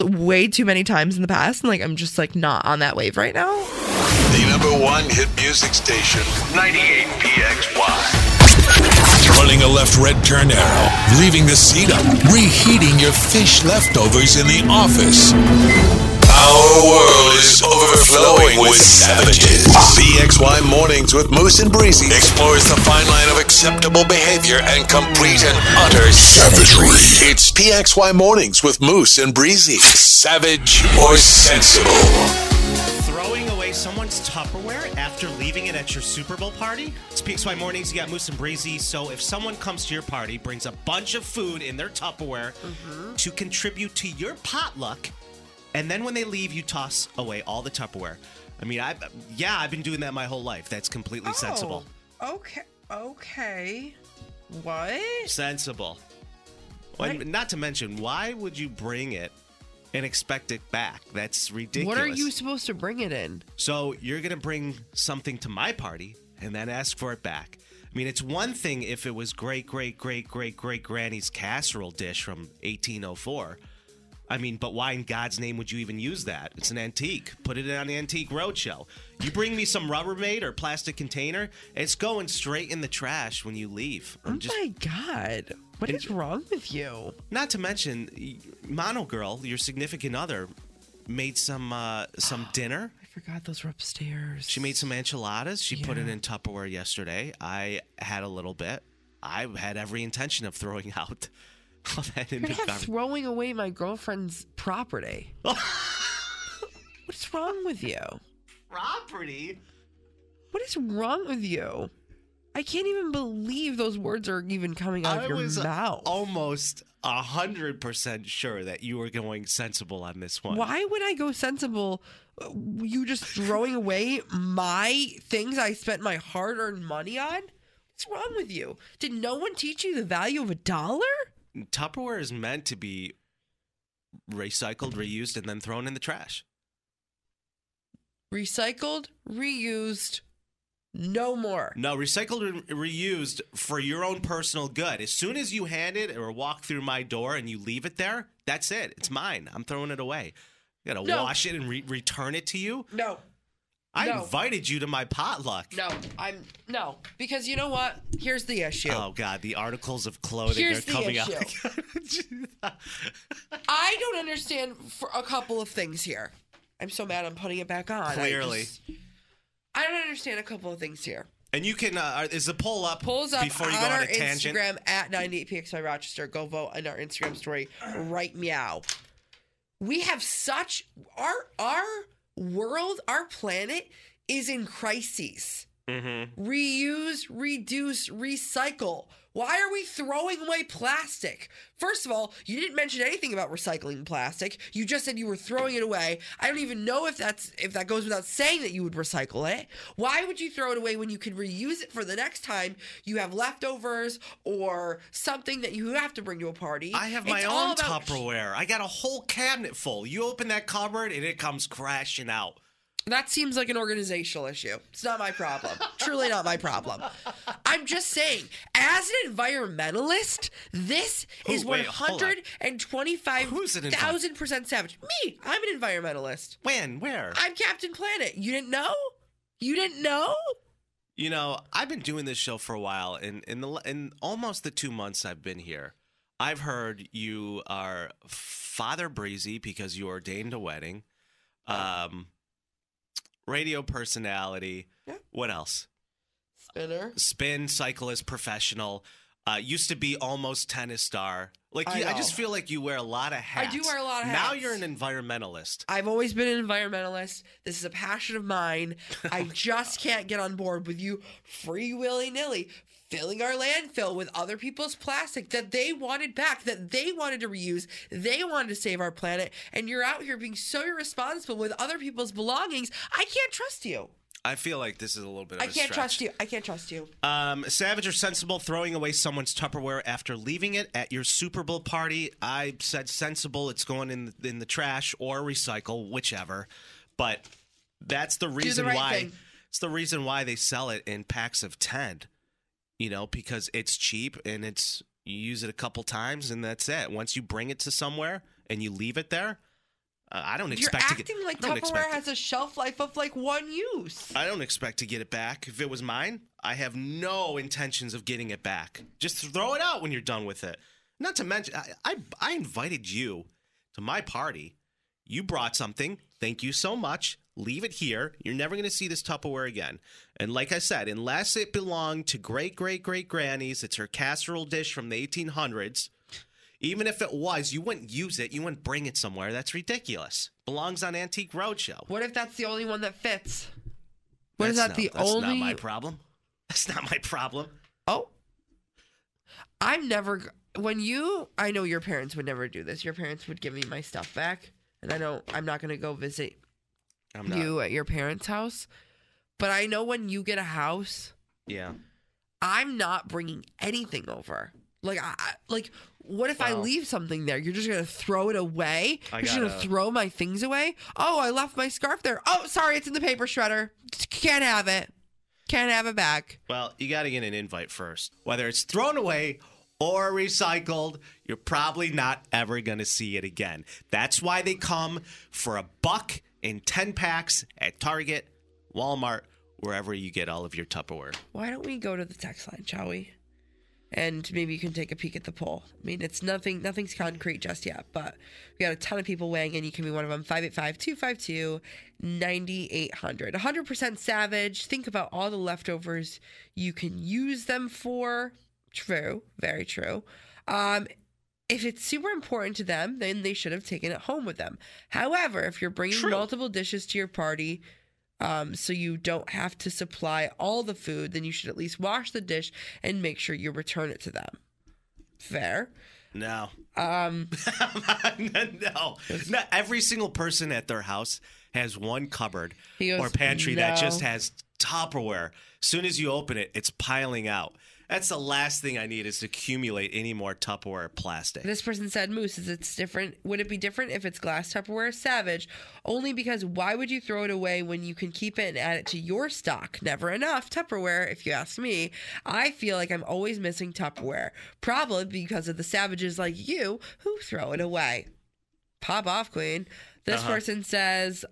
way too many times in the past and like I'm just like not on that wave right now. The number one hit music station, 98 PXY. Running a left red turn arrow, leaving the seat up, reheating your fish leftovers in the office. Our world is overflowing with savages. PXY Mornings with Moose and Breezy explores the fine line of acceptable behavior and complete and utter savagery. It's PXY Mornings with Moose and Breezy. Savage or sensible? Throwing away someone's Tupperware after leaving it at your Super Bowl party? It's PXY Mornings. You got Moose and Breezy. So if someone comes to your party, brings a bunch of food in their Tupperware mm-hmm. to contribute to your potluck, and then when they leave, you toss away all the Tupperware. I mean, I yeah, I've been doing that my whole life. That's completely oh, sensible. Oh, okay. Okay. What? Sensible. Well, and not to mention, why would you bring it and expect it back? That's ridiculous. What are you supposed to bring it in? So you're gonna bring something to my party and then ask for it back. I mean, it's one thing if it was great, great, great, great, great granny's casserole dish from 1804. I mean, but why in God's name would you even use that? It's an antique. Put it on the Antique Roadshow. You bring me some Rubbermaid or plastic container, it's going straight in the trash when you leave. Oh just my god. What is wrong with you? not to mention, Mono Girl, your significant other, made some uh, some dinner. I forgot those were upstairs. She made some enchiladas. She put it in Tupperware yesterday. I had a little bit. I had every intention of throwing out all that You're into not garbage. throwing away my girlfriend's property. What's wrong with you? Property? What is wrong with you? I can't even believe those words are even coming out of I your was mouth. almost a hundred percent sure that you were going sensible on this one. Why would I go sensible? Uh, You just throwing away my things I spent my hard earned money on? What's wrong with you? Did no one teach you the value of a dollar? Tupperware is meant to be recycled, mm-hmm. reused, and then thrown in the trash. Recycled, reused, no more. No, recycled and reused for your own personal good. As soon as you hand it or walk through my door and you leave it there, that's it. It's mine. I'm throwing it away. I gotta No. wash it and re- return it to you. No, I No. invited you to my potluck. no, I'm no. Because you know what? Here's the issue. Oh God, the articles of clothing Here's are the coming issue. out. I don't understand for a couple of things here. I'm so mad I'm putting it back on. I Clearly. just- I don't understand a couple of things here. and you can uh, is the poll up Pulls up before you on go on our a tangent? Instagram at 98pxy Rochester. Go vote on our Instagram story right meow. We have such our our world, our planet is in crises. Mm-hmm. Reuse, reduce, recycle. Why are we throwing away plastic? First of all, you didn't mention anything about recycling plastic. You just said you were throwing it away. I don't even know if that's if that goes without saying that you would recycle it. Why would you throw it away when you could reuse it for the next time you have leftovers or something that you have to bring to a party? I have my It's own about- Tupperware. I got a whole cabinet full. You open that cupboard and it comes crashing out. That seems like an organizational issue. It's not my problem. Truly not my problem. I'm just saying, as an environmentalist, this is wait, hold on. Who's an 125,000 percent savage. Me, I'm an environmentalist. When? Where? I'm Captain Planet. You didn't know? You didn't know? You know, I've been doing this show for a while, and in the in almost the two months I've been here, I've heard you are Father Breezy because you ordained a wedding. Um, radio personality. Yeah. What else? Spinner. Spin cyclist professional. Uh, used to be almost tennis star. Like I you, I, just feel like you wear a lot of hats. I do wear a lot of hats. Now you're an environmentalist. I've always been an environmentalist. This is a passion of mine. I just can't get on board with you free willy nilly filling our landfill with other people's plastic that they wanted back, that they wanted to reuse, they wanted to save our planet, and you're out here being so irresponsible with other people's belongings. I can't trust you. I feel like this is a little bit of I can't stretch. trust you. I can't trust you. Um, savage or sensible throwing away someone's Tupperware after leaving it at your Super Bowl party? I said sensible. It's going in the, in the trash or recycle, whichever. But that's the reason right why. thing. It's the reason why they sell it in packs of ten. You know, because it's cheap and it's you use it a couple times and that's it. Once you bring it to somewhere and you leave it there, uh, I don't You're expect to get. like Tupperware has a shelf life of like one use. I don't expect to get it back. If it was mine, I have no intentions of getting it back. Just throw it out when you're done with it. Not to mention, I, I, I invited you to my party. You brought something. Thank you so much. Leave it here. You're never going to see this Tupperware again. And like I said, unless it belonged to great, great, great grannies, it's her casserole dish from the 1800s. Even if it was, you wouldn't use it. You wouldn't bring it somewhere. That's ridiculous. Belongs on Antique Roadshow. What if that's the only one that fits? What is That's that no- the that's only That's not my problem. That's not my problem. Oh. I'm never when you I know your parents would never do this. Your parents would give me my stuff back. And I know I'm not going to go visit you at your parents' house. But I know when you get a house, Yeah. I'm not bringing anything over. Like I like what if I leave something there? You're just going to throw it away? I You're just going to gotta- throw my things away? Oh, I left my scarf there. Oh, sorry, it's in the paper shredder. Can't have it. Can't have it back. Well, you got to get an invite first. Whether it's thrown away or recycled, you're probably not ever going to see it again. That's why they come for a buck in 10 packs at Target, Walmart, wherever you get all of your Tupperware. Why don't we go to the text line, shall we? And maybe you can take a peek at the poll. I mean, it's nothing, nothing's concrete just yet, but we got a ton of people weighing in. You can be one of them. 585 252 9800. 100% savage. Think about all the leftovers you can use them for. True. Very true. Um, if it's super important to them, then they should have taken it home with them. However, if you're bringing True. multiple dishes to your party, um, so you don't have to supply all the food, then you should at least wash the dish and make sure you return it to them. Fair. No. Um, no. Not every single person at their house has one cupboard goes, or pantry that just has Tupperware. As soon as you open it, it's piling out. That's the last thing I need is to accumulate any more Tupperware plastic. this person said, Moose, is it's different? Would it be different if it's glass Tupperware? Savage. Only because why would you throw it away when you can keep it and add it to your stock? Never enough Tupperware, if you ask me. I feel like I'm always missing Tupperware. Probably because of the savages like you who throw it away. Pop off, Queen. This Uh-huh. person says,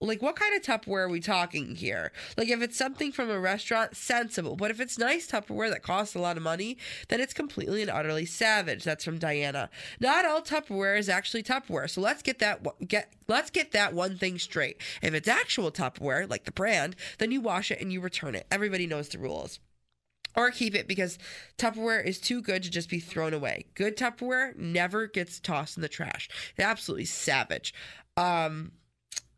like, what kind of Tupperware are we talking here? Like, if it's something from a restaurant, sensible. But if it's nice Tupperware that costs a lot of money, then it's completely and utterly savage. That's from Diana. Not all Tupperware is actually Tupperware. So let's get that get let's get that one thing straight. If it's actual Tupperware, like the brand, then you wash it and you return it. Everybody knows the rules or keep it because Tupperware is too good to just be thrown away. Good Tupperware never gets tossed in the trash. They're absolutely savage. Um,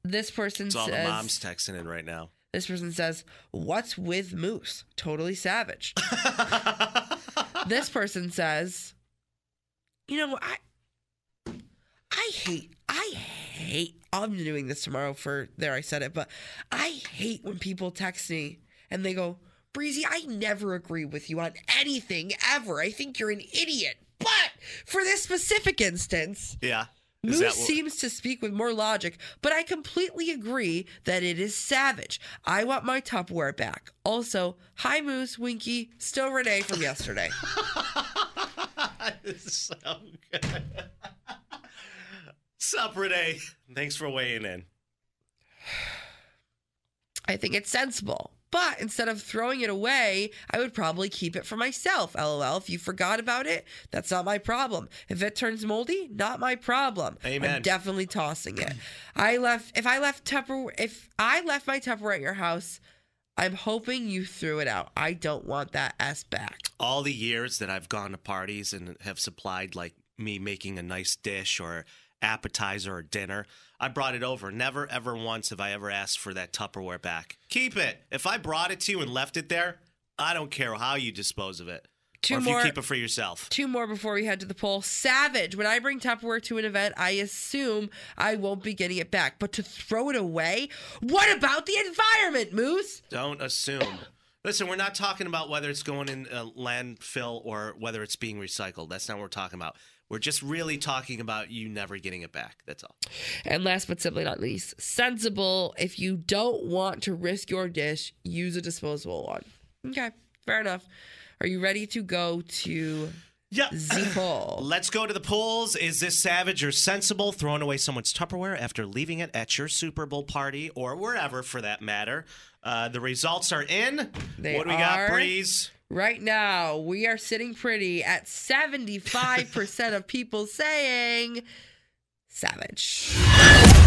this person It's all the says. moms texting in right now. This person says, "What's with moose? Totally savage." this person says, "You know, I, I hate, I hate. I'm doing this tomorrow for there. I said it, but I hate when people text me and they go." Breezy, I never agree with you on anything ever. I think you're an idiot. But for this specific instance, Yeah. Moose Is that what- seems to speak with more logic, but I completely agree that it is savage. I want my Tupperware back. Also, hi Moose, Winky, still Renee from yesterday. so good. Sup, Renee? Thanks for weighing in. I think it's sensible. But instead of throwing it away, I would probably keep it for myself. LOL. If you forgot about it, that's not my problem. If it turns moldy, not my problem. Amen. I'm definitely tossing it. I left if I left Tupperware if I left my Tupperware at your house, I'm hoping you threw it out. I don't want that S back. all the years that I've gone to parties and have supplied like me making a nice dish or appetizer or dinner, I brought it over. Never ever once have I ever asked for that Tupperware back. Keep it. If I brought it to you and left it there, I don't care how you dispose of it. Two or if more- you keep it for yourself. Two more before we head to the poll. Savage. When I bring Tupperware to an event, I assume I won't be getting it back. But to throw it away? What about the environment, Moose? Don't assume. Listen, we're not talking about whether it's going in a landfill or whether it's being recycled. That's not what we're talking about. We're just really talking about you never getting it back. That's all. And last but simply not least, sensible. If you don't want to risk your dish, use a disposable one. Okay, fair enough. Are you ready to go to Yeah. the poll? Let's go to the polls. Is this savage or sensible throwing away someone's Tupperware after leaving it at your Super Bowl party or wherever for that matter? Uh, the results are in. They what do we got. Breeze? Right now, we are sitting pretty at 75% of people saying savage.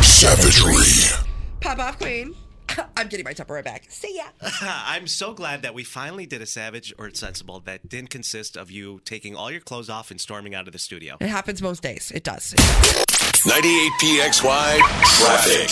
Savagery. Pop off, queen. I'm getting my Tupperware back. See ya. I'm so glad that we finally did a savage or sensible that didn't consist of you taking all your clothes off and storming out of the studio. It happens most days. It does. 98PXY traffic.